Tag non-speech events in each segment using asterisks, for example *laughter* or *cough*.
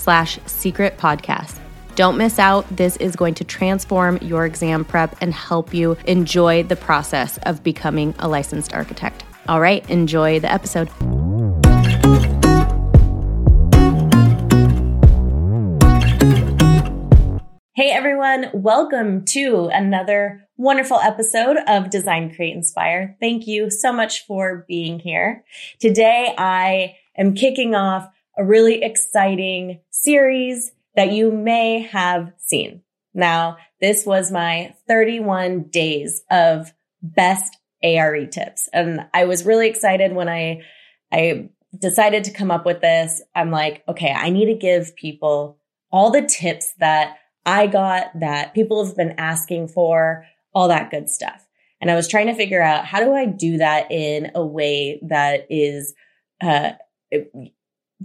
slash secret podcast. Don't miss out. This is going to transform your exam prep and help you enjoy the process of becoming a licensed architect. All right, enjoy the episode. Hey everyone, welcome to another wonderful episode of Design, Create, Inspire. Thank you so much for being here. Today I am kicking off a really exciting series that you may have seen. Now, this was my 31 days of best ARE tips. And I was really excited when I, I decided to come up with this. I'm like, okay, I need to give people all the tips that I got that people have been asking for, all that good stuff. And I was trying to figure out how do I do that in a way that is, uh,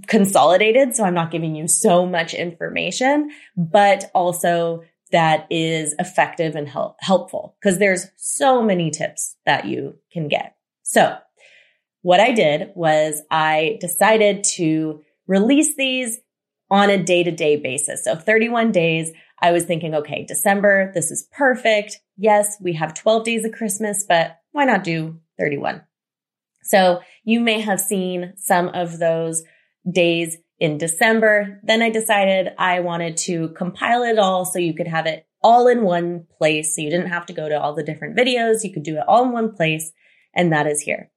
consolidated. So I'm not giving you so much information, but also that is effective and help, helpful because there's so many tips that you can get. So what I did was I decided to release these on a day to day basis. So 31 days. I was thinking, okay, December, this is perfect. Yes, we have 12 days of Christmas, but why not do 31? So you may have seen some of those days in December. Then I decided I wanted to compile it all so you could have it all in one place. So you didn't have to go to all the different videos. You could do it all in one place. And that is here.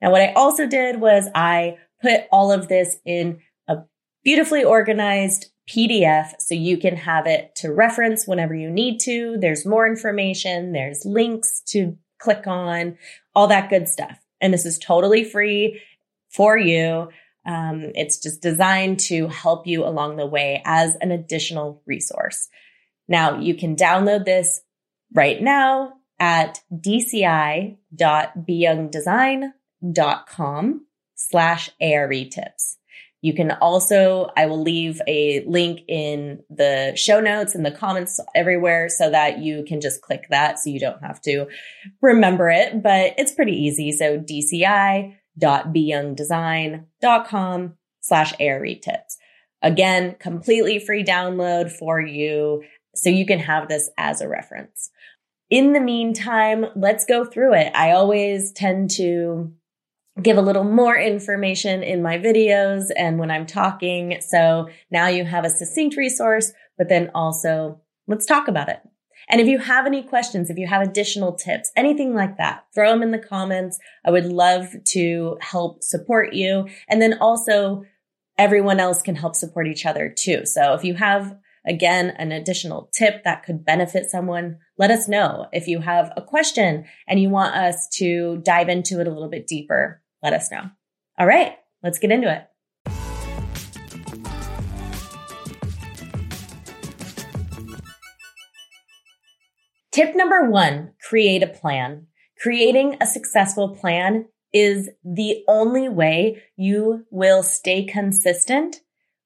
Now, what I also did was I put all of this in a beautifully organized PDF so you can have it to reference whenever you need to. There's more information. There's links to click on, all that good stuff. And this is totally free for you. Um, it's just designed to help you along the way as an additional resource. Now you can download this right now at dci.beyoungdesign.com slash ARE tips. You can also, I will leave a link in the show notes and the comments everywhere so that you can just click that so you don't have to remember it, but it's pretty easy. So DCI www.beyoungdesign.com slash ARE tips. Again, completely free download for you so you can have this as a reference. In the meantime, let's go through it. I always tend to give a little more information in my videos and when I'm talking. So now you have a succinct resource, but then also let's talk about it. And if you have any questions, if you have additional tips, anything like that, throw them in the comments. I would love to help support you. And then also everyone else can help support each other too. So if you have again an additional tip that could benefit someone, let us know. If you have a question and you want us to dive into it a little bit deeper, let us know. All right, let's get into it. Tip number one, create a plan. Creating a successful plan is the only way you will stay consistent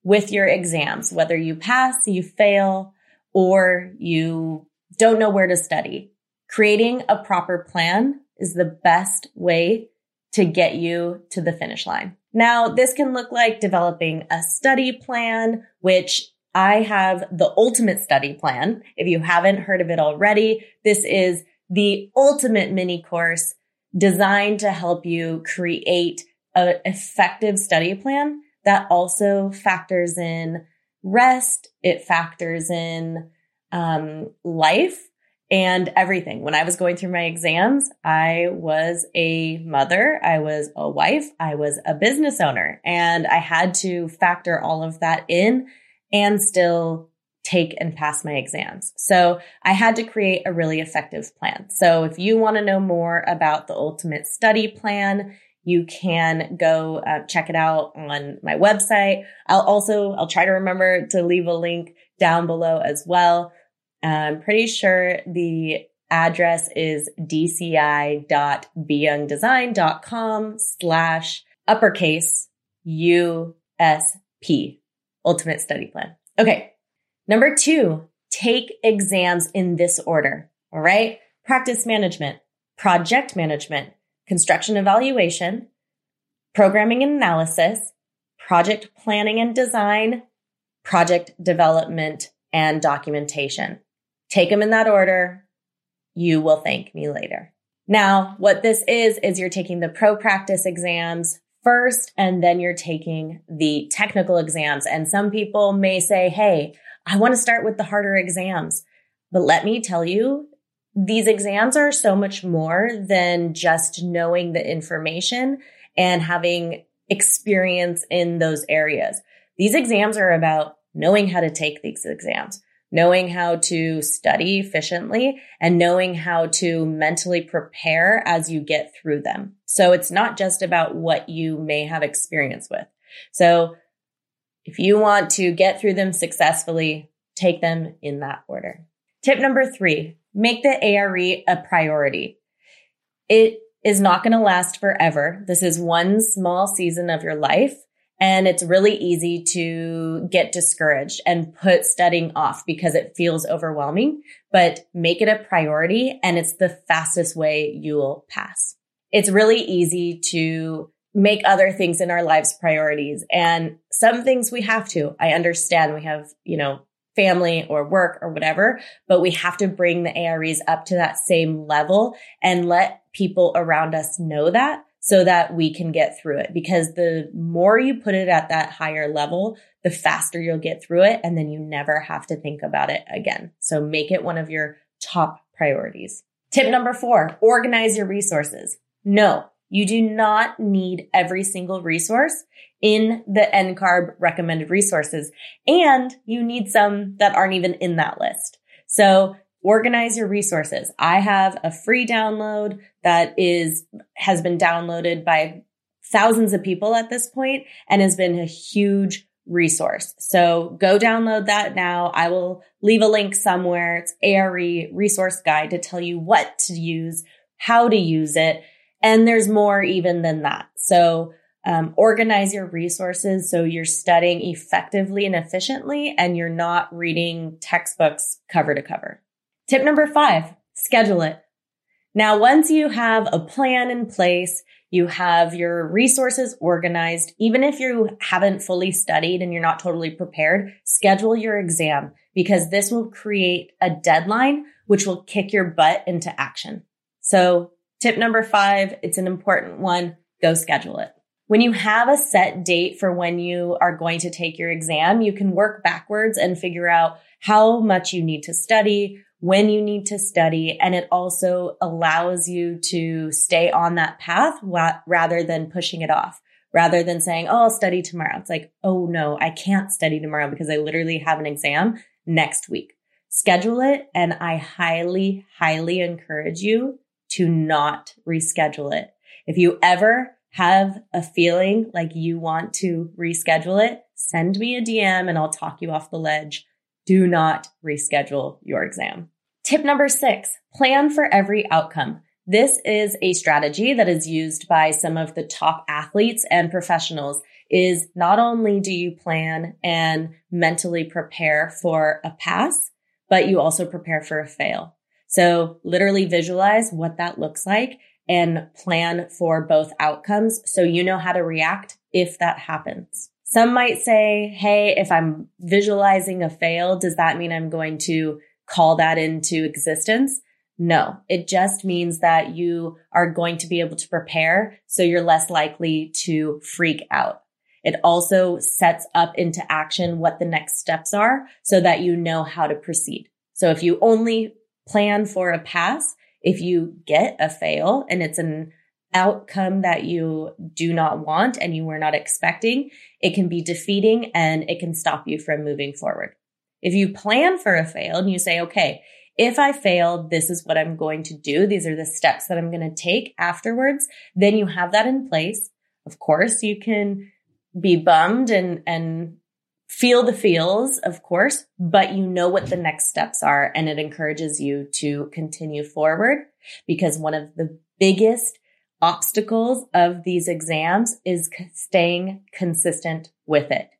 with your exams, whether you pass, you fail, or you don't know where to study. Creating a proper plan is the best way to get you to the finish line. Now, this can look like developing a study plan, which I have the ultimate study plan. If you haven't heard of it already, this is the ultimate mini course designed to help you create an effective study plan that also factors in rest. It factors in um, life and everything. When I was going through my exams, I was a mother, I was a wife, I was a business owner, and I had to factor all of that in and still take and pass my exams. So I had to create a really effective plan. So if you want to know more about the ultimate study plan, you can go uh, check it out on my website. I'll also, I'll try to remember to leave a link down below as well. I'm pretty sure the address is dci.beyoungdesign.com slash uppercase USP, Ultimate Study Plan. Okay. Number two, take exams in this order. All right. Practice management, project management, construction evaluation, programming and analysis, project planning and design, project development, and documentation. Take them in that order. You will thank me later. Now, what this is, is you're taking the pro practice exams first, and then you're taking the technical exams. And some people may say, Hey, I want to start with the harder exams. But let me tell you, these exams are so much more than just knowing the information and having experience in those areas. These exams are about knowing how to take these exams, knowing how to study efficiently and knowing how to mentally prepare as you get through them. So it's not just about what you may have experience with. So if you want to get through them successfully, take them in that order. Tip number three, make the ARE a priority. It is not going to last forever. This is one small season of your life. And it's really easy to get discouraged and put studying off because it feels overwhelming, but make it a priority and it's the fastest way you'll pass. It's really easy to make other things in our lives priorities and some things we have to. I understand we have, you know, family or work or whatever, but we have to bring the AREs up to that same level and let people around us know that so that we can get through it. Because the more you put it at that higher level, the faster you'll get through it. And then you never have to think about it again. So make it one of your top priorities. Tip number four, organize your resources. No, you do not need every single resource in the NCARB recommended resources. And you need some that aren't even in that list. So organize your resources. I have a free download that is, has been downloaded by thousands of people at this point and has been a huge resource. So go download that now. I will leave a link somewhere. It's ARE resource guide to tell you what to use, how to use it, and there's more even than that. So um, organize your resources so you're studying effectively and efficiently and you're not reading textbooks cover to cover. Tip number five, schedule it. Now, once you have a plan in place, you have your resources organized, even if you haven't fully studied and you're not totally prepared, schedule your exam because this will create a deadline, which will kick your butt into action. So Tip number five, it's an important one. Go schedule it. When you have a set date for when you are going to take your exam, you can work backwards and figure out how much you need to study, when you need to study, and it also allows you to stay on that path rather than pushing it off. Rather than saying, oh, I'll study tomorrow. It's like, oh no, I can't study tomorrow because I literally have an exam next week. Schedule it. And I highly, highly encourage you to not reschedule it. If you ever have a feeling like you want to reschedule it, send me a DM and I'll talk you off the ledge. Do not reschedule your exam. Tip number six, plan for every outcome. This is a strategy that is used by some of the top athletes and professionals is not only do you plan and mentally prepare for a pass, but you also prepare for a fail. So literally visualize what that looks like and plan for both outcomes so you know how to react if that happens. Some might say, Hey, if I'm visualizing a fail, does that mean I'm going to call that into existence? No, it just means that you are going to be able to prepare so you're less likely to freak out. It also sets up into action what the next steps are so that you know how to proceed. So if you only plan for a pass, if you get a fail and it's an outcome that you do not want and you were not expecting, it can be defeating and it can stop you from moving forward. If you plan for a fail and you say, okay, if I fail, this is what I'm going to do. These are the steps that I'm going to take afterwards. Then you have that in place. Of course, you can be bummed and, and feel the feels, of course, but you know what the next steps are and it encourages you to continue forward because one of the biggest obstacles of these exams is staying consistent with it.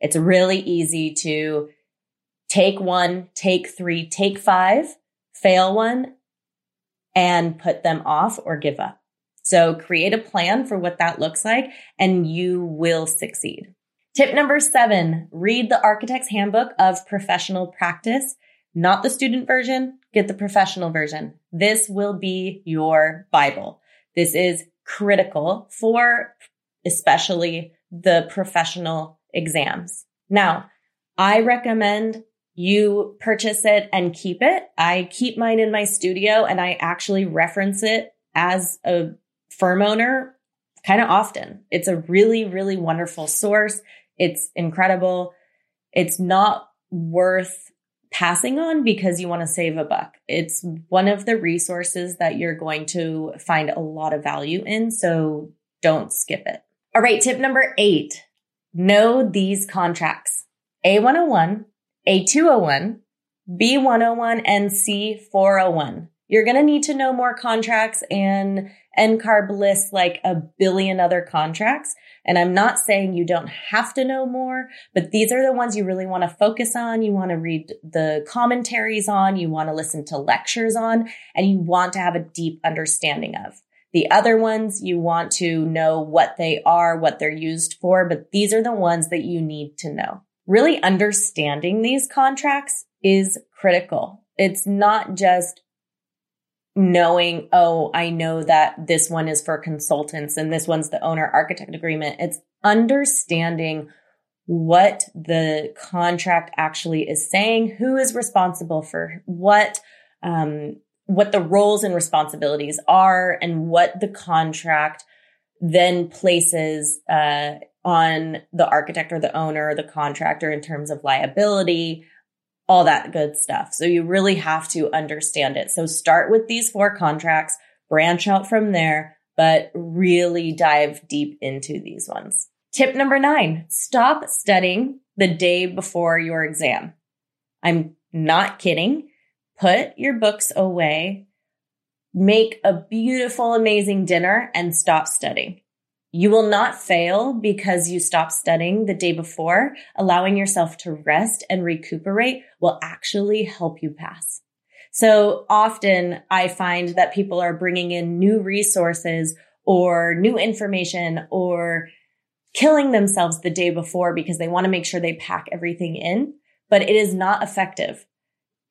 It's really easy to take one, take three, take five, fail one, and put them off or give up. So create a plan for what that looks like and you will succeed. Tip number seven, read the architect's handbook of professional practice, not the student version, get the professional version. This will be your Bible. This is critical for especially the professional exams. Now, I recommend you purchase it and keep it. I keep mine in my studio and I actually reference it as a firm owner kind of often. It's a really, really wonderful source. It's incredible. It's not worth passing on because you want to save a buck. It's one of the resources that you're going to find a lot of value in. So don't skip it. All right. Tip number eight. Know these contracts. A101, A201, B101, and C401. You're going to need to know more contracts and NCARB lists like a billion other contracts. And I'm not saying you don't have to know more, but these are the ones you really want to focus on. You want to read the commentaries on, you want to listen to lectures on, and you want to have a deep understanding of. The other ones you want to know what they are, what they're used for, but these are the ones that you need to know. Really understanding these contracts is critical. It's not just knowing, oh, I know that this one is for consultants and this one's the owner architect agreement. It's understanding what the contract actually is saying, who is responsible for what, um, what the roles and responsibilities are, and what the contract then places uh, on the architect or the owner the contractor in terms of liability, all that good stuff. So you really have to understand it. So start with these four contracts, branch out from there, but really dive deep into these ones. Tip number nine, stop studying the day before your exam. I'm not kidding. Put your books away, make a beautiful, amazing dinner and stop studying. You will not fail because you stop studying the day before. Allowing yourself to rest and recuperate will actually help you pass. So often I find that people are bringing in new resources or new information or killing themselves the day before because they want to make sure they pack everything in, but it is not effective.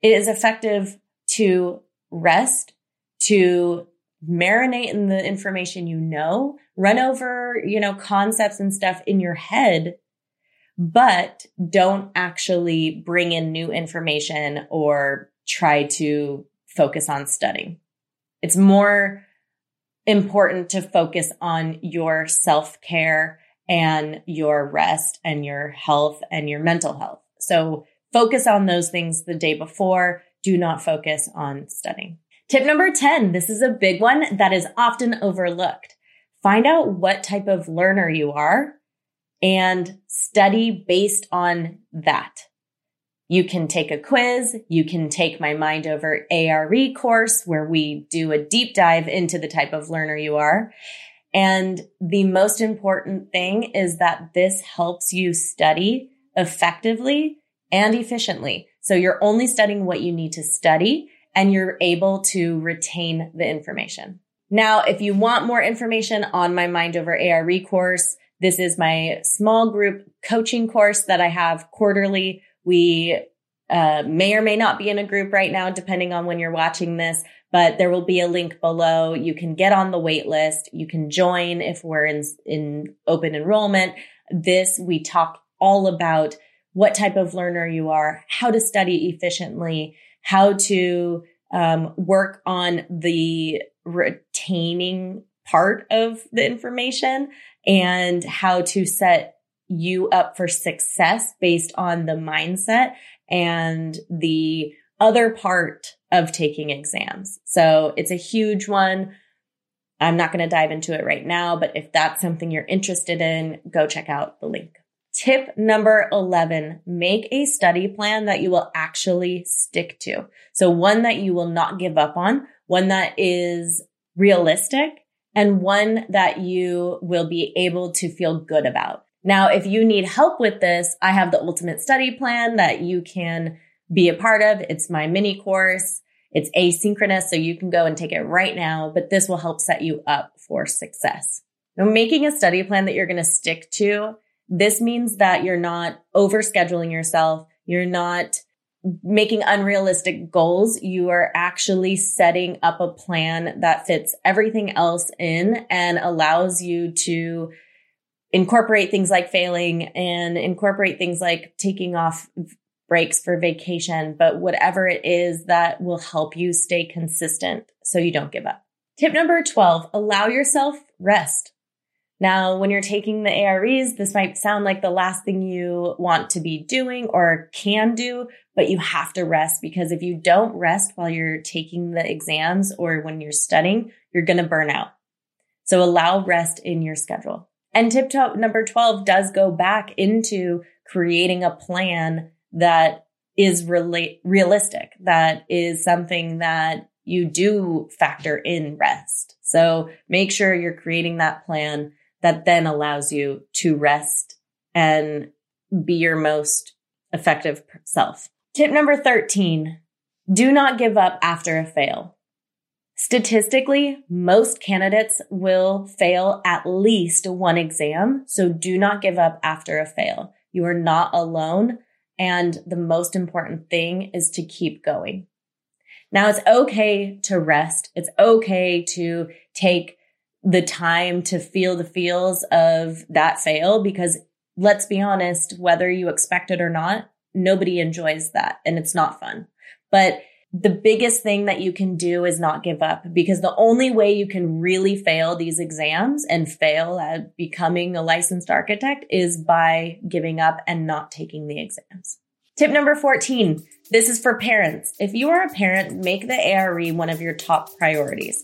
It is effective to rest, to marinate in the information you know, run over, you know, concepts and stuff in your head, but don't actually bring in new information or try to focus on studying. It's more important to focus on your self care and your rest and your health and your mental health. So focus on those things the day before. Do not focus on studying. Tip number 10. This is a big one that is often overlooked. Find out what type of learner you are and study based on that. You can take a quiz. You can take my Mind Over ARE course where we do a deep dive into the type of learner you are. And the most important thing is that this helps you study effectively and efficiently. So you're only studying what you need to study and you're able to retain the information. Now, if you want more information on my Mind Over ARE course, this is my small group coaching course that I have quarterly. We uh, may or may not be in a group right now, depending on when you're watching this, but there will be a link below. You can get on the wait list. You can join if we're in, in open enrollment. This, we talk all about what type of learner you are, how to study efficiently, how to um, work on the retaining part of the information and how to set you up for success based on the mindset and the other part of taking exams. So it's a huge one. I'm not going to dive into it right now, but if that's something you're interested in, go check out the link. Tip number 11, make a study plan that you will actually stick to. So one that you will not give up on, one that is realistic and one that you will be able to feel good about. Now, if you need help with this, I have the ultimate study plan that you can be a part of. It's my mini course. It's asynchronous, so you can go and take it right now, but this will help set you up for success. Now, making a study plan that you're going to stick to, this means that you're not overscheduling yourself. You're not making unrealistic goals. You are actually setting up a plan that fits everything else in and allows you to incorporate things like failing and incorporate things like taking off breaks for vacation, but whatever it is that will help you stay consistent so you don't give up. Tip number 12, allow yourself rest. Now, when you're taking the AREs, this might sound like the last thing you want to be doing or can do, but you have to rest because if you don't rest while you're taking the exams or when you're studying, you're going to burn out. So allow rest in your schedule. And tip number 12 does go back into creating a plan that is relate realistic, that is something that you do factor in rest. So make sure you're creating that plan that then allows you to rest and be your most effective self. Tip number 13. Do not give up after a fail. Statistically, most candidates will fail at least one exam. So do not give up after a fail. You are not alone. And the most important thing is to keep going. Now it's okay to rest. It's okay to take the time to feel the feels of that fail because let's be honest, whether you expect it or not, nobody enjoys that and it's not fun. But the biggest thing that you can do is not give up because the only way you can really fail these exams and fail at becoming a licensed architect is by giving up and not taking the exams. Tip number 14. This is for parents. If you are a parent, make the ARE one of your top priorities.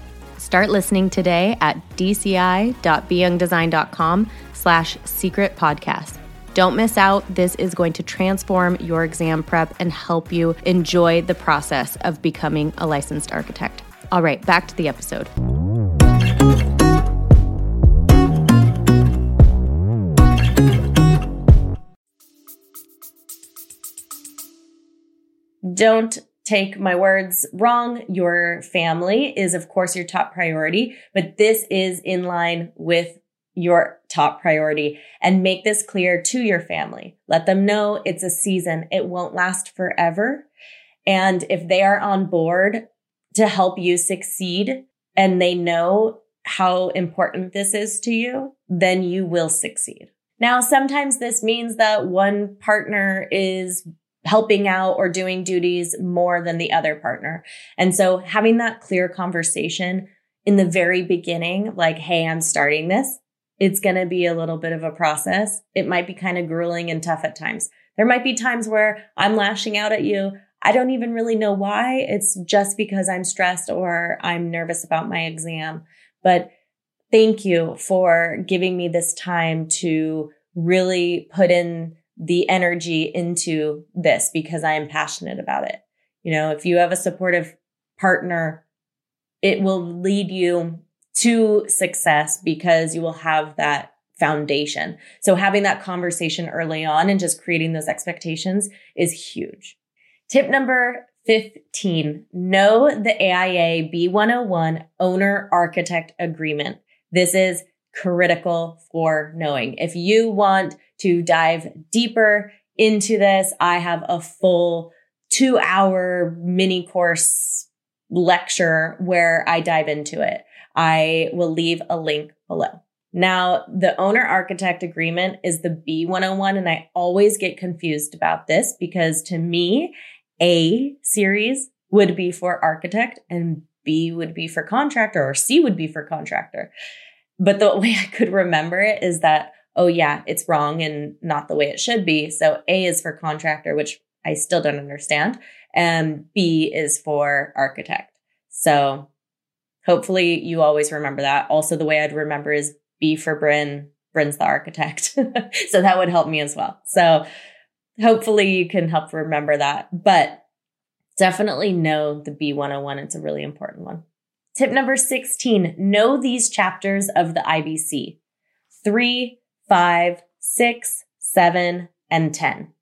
Start listening today at dci.beyoungdesign.com slash secret podcast. Don't miss out. This is going to transform your exam prep and help you enjoy the process of becoming a licensed architect. All right, back to the episode. Don't take my words wrong. Your family is, of course, your top priority, but this is in line with your top priority and make this clear to your family. Let them know it's a season. It won't last forever. And if they are on board to help you succeed and they know how important this is to you, then you will succeed. Now, sometimes this means that one partner is helping out or doing duties more than the other partner. And so having that clear conversation in the very beginning, like, Hey, I'm starting this it's going to be a little bit of a process. It might be kind of grueling and tough at times. There might be times where I'm lashing out at you. I don't even really know why. It's just because I'm stressed or I'm nervous about my exam. But thank you for giving me this time to really put in the energy into this because I am passionate about it. You know, if you have a supportive partner, it will lead you to success because you will have that foundation. So having that conversation early on and just creating those expectations is huge. Tip number 15, know the AIA B101 owner architect agreement. This is critical for knowing. If you want to dive deeper into this, I have a full two hour mini course lecture where I dive into it. I will leave a link below. Now, the owner architect agreement is the B101, and I always get confused about this because to me, A series would be for architect and B would be for contractor or C would be for contractor. But the *laughs* way I could remember it is that, oh yeah, it's wrong and not the way it should be. So A is for contractor, which I still don't understand. And B is for architect. So hopefully you always remember that. Also, the way I'd remember is B for Bryn. Bryn's the architect. *laughs* so that would help me as well. So hopefully you can help remember that. But definitely know the B101. It's a really important one. Tip number 16 know these chapters of the IBC three, five, six, seven, and 10.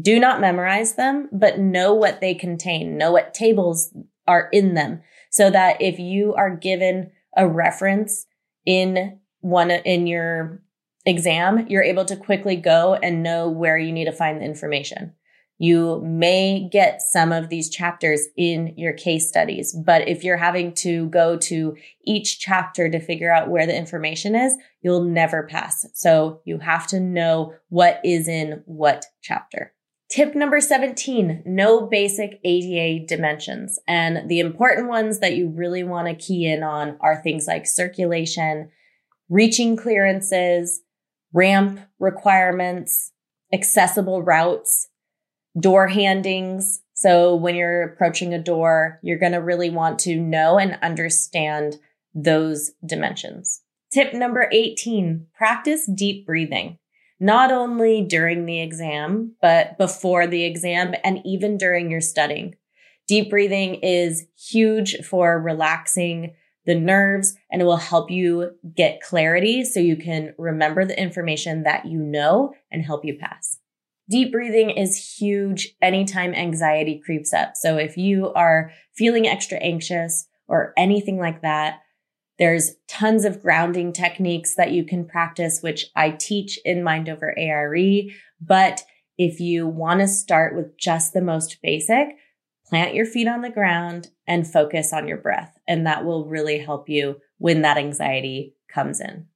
Do not memorize them, but know what they contain, know what tables are in them so that if you are given a reference in one in your exam, you're able to quickly go and know where you need to find the information. You may get some of these chapters in your case studies, but if you're having to go to each chapter to figure out where the information is, you'll never pass. So you have to know what is in what chapter. Tip number 17, know basic ADA dimensions. And the important ones that you really want to key in on are things like circulation, reaching clearances, ramp requirements, accessible routes, door handings. So when you're approaching a door, you're going to really want to know and understand those dimensions. Tip number 18, practice deep breathing not only during the exam, but before the exam and even during your studying. Deep breathing is huge for relaxing the nerves and it will help you get clarity so you can remember the information that you know and help you pass. Deep breathing is huge anytime anxiety creeps up. So if you are feeling extra anxious or anything like that, there's tons of grounding techniques that you can practice, which I teach in Mind Over ARE. But if you want to start with just the most basic, plant your feet on the ground and focus on your breath. And that will really help you when that anxiety comes in.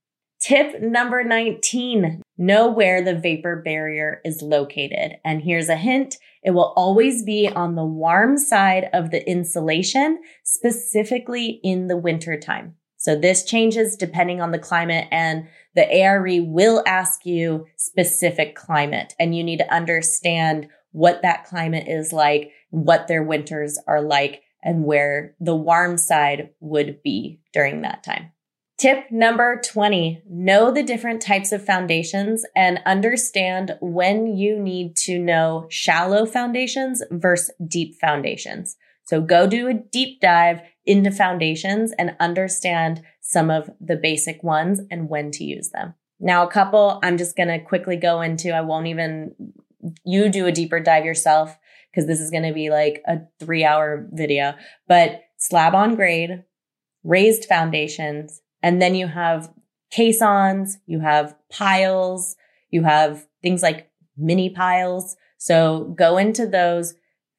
Tip number 19 know where the vapor barrier is located. And here's a hint it will always be on the warm side of the insulation, specifically in the winter time. So this changes depending on the climate and the ARE will ask you specific climate and you need to understand what that climate is like, what their winters are like and where the warm side would be during that time. Tip number 20, know the different types of foundations and understand when you need to know shallow foundations versus deep foundations. So go do a deep dive into foundations and understand some of the basic ones and when to use them. Now, a couple I'm just going to quickly go into. I won't even, you do a deeper dive yourself because this is going to be like a three hour video, but slab on grade, raised foundations, and then you have caissons, you have piles, you have things like mini piles. So go into those,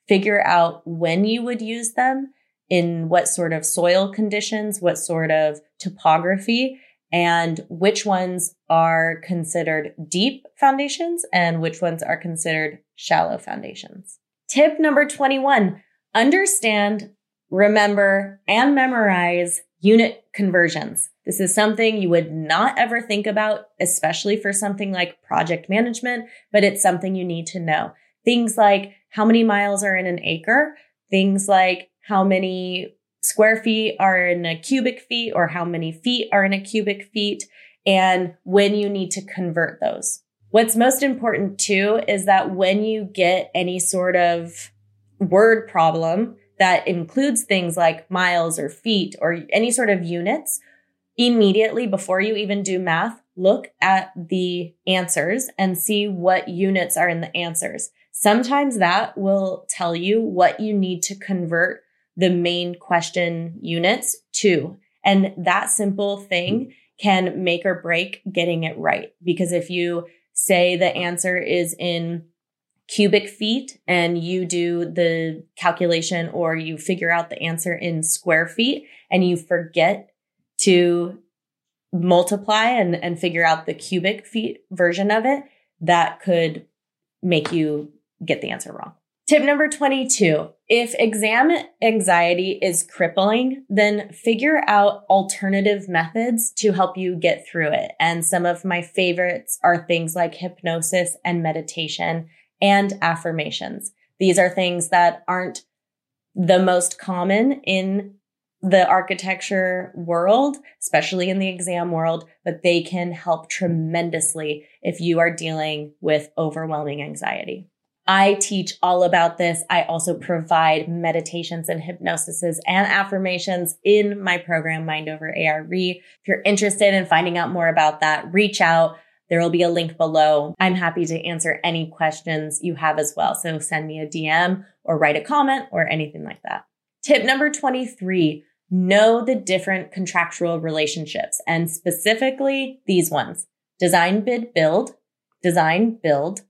figure out when you would use them in what sort of soil conditions, what sort of topography, and which ones are considered deep foundations and which ones are considered shallow foundations. Tip number 21, understand, remember, and memorize unit conversions. This is something you would not ever think about, especially for something like project management, but it's something you need to know. Things like how many miles are in an acre, things like how many square feet are in a cubic feet or how many feet are in a cubic feet and when you need to convert those. What's most important too is that when you get any sort of word problem that includes things like miles or feet or any sort of units, immediately before you even do math, look at the answers and see what units are in the answers. Sometimes that will tell you what you need to convert the main question units to. And that simple thing can make or break getting it right. Because if you say the answer is in cubic feet and you do the calculation or you figure out the answer in square feet and you forget to multiply and, and figure out the cubic feet version of it, that could make you get the answer wrong. Tip number 22. If exam anxiety is crippling, then figure out alternative methods to help you get through it. And some of my favorites are things like hypnosis and meditation and affirmations. These are things that aren't the most common in the architecture world, especially in the exam world, but they can help tremendously if you are dealing with overwhelming anxiety. I teach all about this. I also provide meditations and hypnosises and affirmations in my program, Mind Over ARE. If you're interested in finding out more about that, reach out. There will be a link below. I'm happy to answer any questions you have as well. So send me a DM or write a comment or anything like that. Tip number 23, know the different contractual relationships and specifically these ones, design, bid, build, design, build,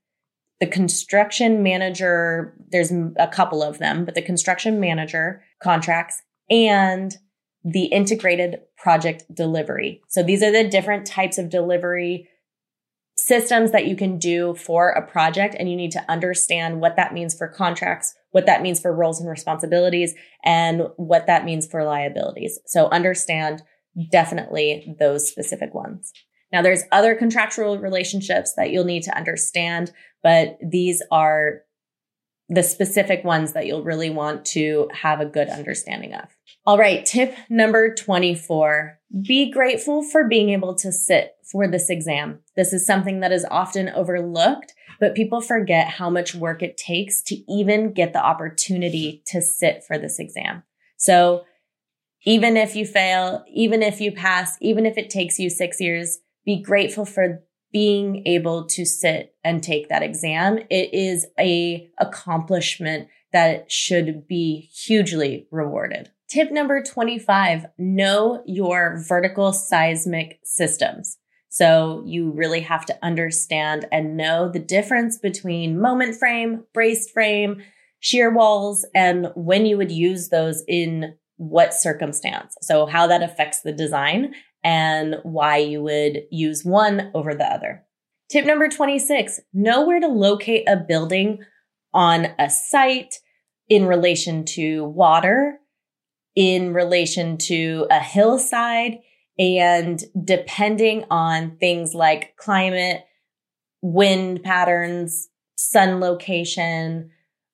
the construction manager, there's a couple of them, but the construction manager contracts and the integrated project delivery. So these are the different types of delivery systems that you can do for a project. And you need to understand what that means for contracts, what that means for roles and responsibilities, and what that means for liabilities. So understand definitely those specific ones. Now there's other contractual relationships that you'll need to understand, but these are the specific ones that you'll really want to have a good understanding of. All right. Tip number 24. Be grateful for being able to sit for this exam. This is something that is often overlooked, but people forget how much work it takes to even get the opportunity to sit for this exam. So even if you fail, even if you pass, even if it takes you six years, be grateful for being able to sit and take that exam. It is a accomplishment that should be hugely rewarded. Tip number 25, know your vertical seismic systems. So you really have to understand and know the difference between moment frame, braced frame, shear walls, and when you would use those in what circumstance. So how that affects the design and why you would use one over the other. Tip number 26, know where to locate a building on a site in relation to water, in relation to a hillside, and depending on things like climate, wind patterns, sun location,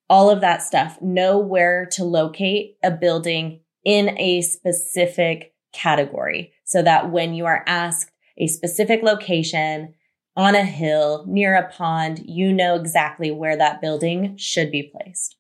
all of that stuff, know where to locate a building in a specific category so that when you are asked a specific location on a hill near a pond, you know exactly where that building should be placed.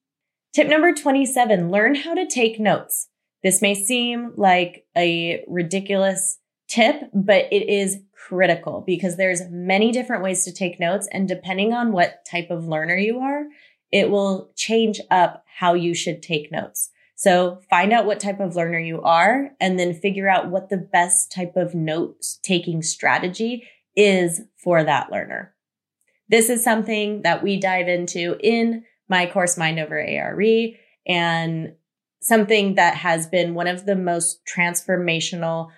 Tip number 27, learn how to take notes. This may seem like a ridiculous tip, but it is critical because there's many different ways to take notes. And depending on what type of learner you are, it will change up how you should take notes. So find out what type of learner you are and then figure out what the best type of note taking strategy is for that learner. This is something that we dive into in my course, Mind Over ARE, and something that has been one of the most transformational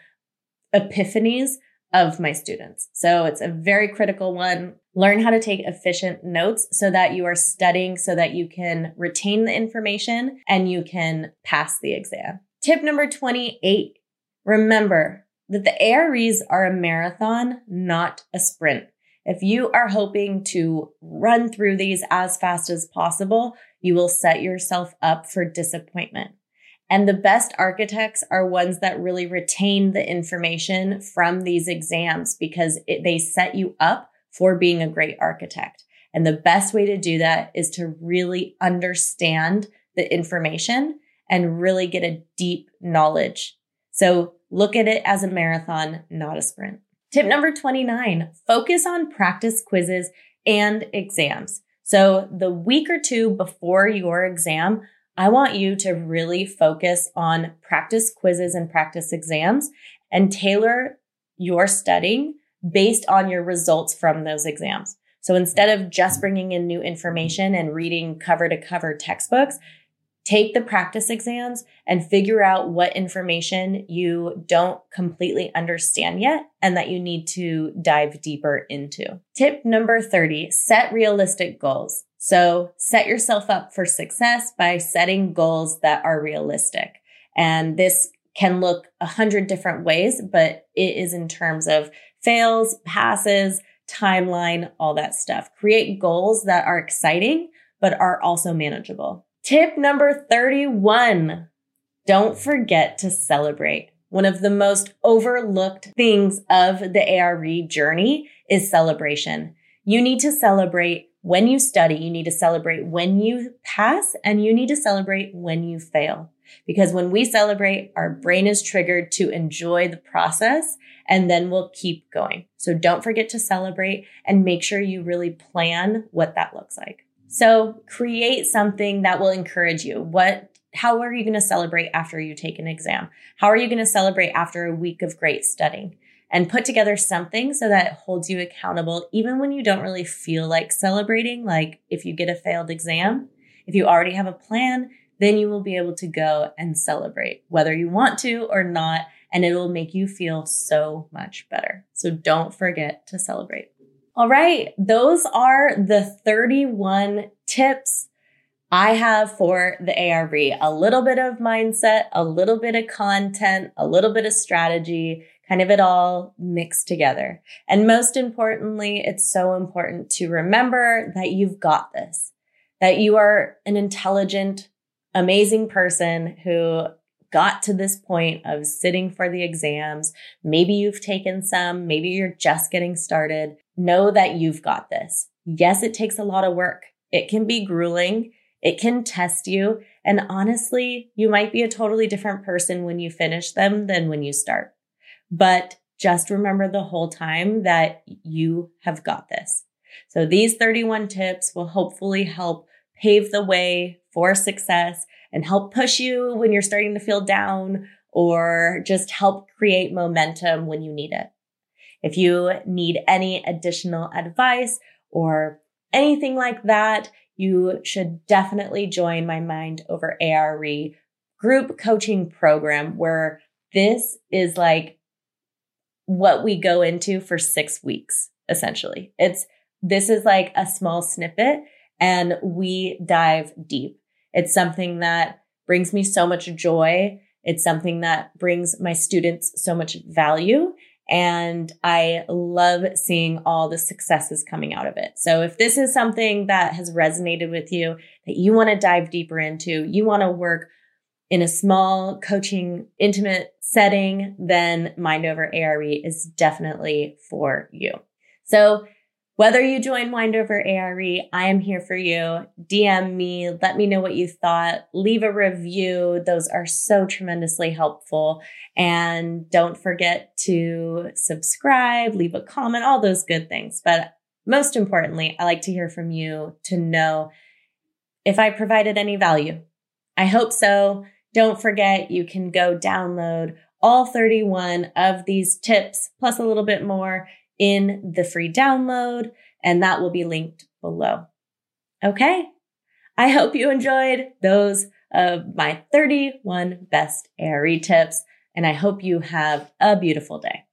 epiphanies of my students. So it's a very critical one. Learn how to take efficient notes so that you are studying so that you can retain the information and you can pass the exam. Tip number 28. Remember that the AREs are a marathon, not a sprint. If you are hoping to run through these as fast as possible, you will set yourself up for disappointment. And the best architects are ones that really retain the information from these exams because it, they set you up for being a great architect. And the best way to do that is to really understand the information and really get a deep knowledge. So look at it as a marathon, not a sprint. Tip number 29, focus on practice quizzes and exams. So the week or two before your exam, I want you to really focus on practice quizzes and practice exams and tailor your studying based on your results from those exams. So instead of just bringing in new information and reading cover to cover textbooks, take the practice exams and figure out what information you don't completely understand yet and that you need to dive deeper into. Tip number 30, set realistic goals. So set yourself up for success by setting goals that are realistic. And this can look a hundred different ways, but it is in terms of fails, passes, timeline, all that stuff. Create goals that are exciting, but are also manageable. Tip number 31. Don't forget to celebrate. One of the most overlooked things of the ARE journey is celebration. You need to celebrate when you study. You need to celebrate when you pass and you need to celebrate when you fail. Because when we celebrate, our brain is triggered to enjoy the process and then we'll keep going. So don't forget to celebrate and make sure you really plan what that looks like. So create something that will encourage you. What how are you going to celebrate after you take an exam? How are you going to celebrate after a week of great studying? And put together something so that it holds you accountable even when you don't really feel like celebrating, like if you get a failed exam, if you already have a plan, then you will be able to go and celebrate whether you want to or not. And it will make you feel so much better. So don't forget to celebrate. All right. Those are the 31 tips I have for the ARE A little bit of mindset, a little bit of content, a little bit of strategy, kind of it all mixed together. And most importantly, it's so important to remember that you've got this, that you are an intelligent, amazing person who got to this point of sitting for the exams. Maybe you've taken some, maybe you're just getting started. Know that you've got this. Yes, it takes a lot of work. It can be grueling. It can test you. And honestly, you might be a totally different person when you finish them than when you start. But just remember the whole time that you have got this. So these 31 tips will hopefully help pave the way for success and help push you when you're starting to feel down or just help create momentum when you need it. If you need any additional advice or anything like that, you should definitely join my Mind Over ARE group coaching program where this is like what we go into for six weeks, essentially. It's, this is like a small snippet and we dive deep. It's something that brings me so much joy. It's something that brings my students so much value. And I love seeing all the successes coming out of it. So if this is something that has resonated with you, that you want to dive deeper into, you want to work in a small coaching, intimate setting, then Mind Over ARE is definitely for you. So whether you join Mind Over ARE, I am here for you. DM me, let me know what you thought, leave a review. Those are so tremendously helpful. And don't forget to subscribe, leave a comment, all those good things. But most importantly, I like to hear from you to know if I provided any value. I hope so. Don't forget you can go download all 31 of these tips plus a little bit more in the free download, and that will be linked below. Okay. I hope you enjoyed those of my 31 best ARE tips, and I hope you have a beautiful day.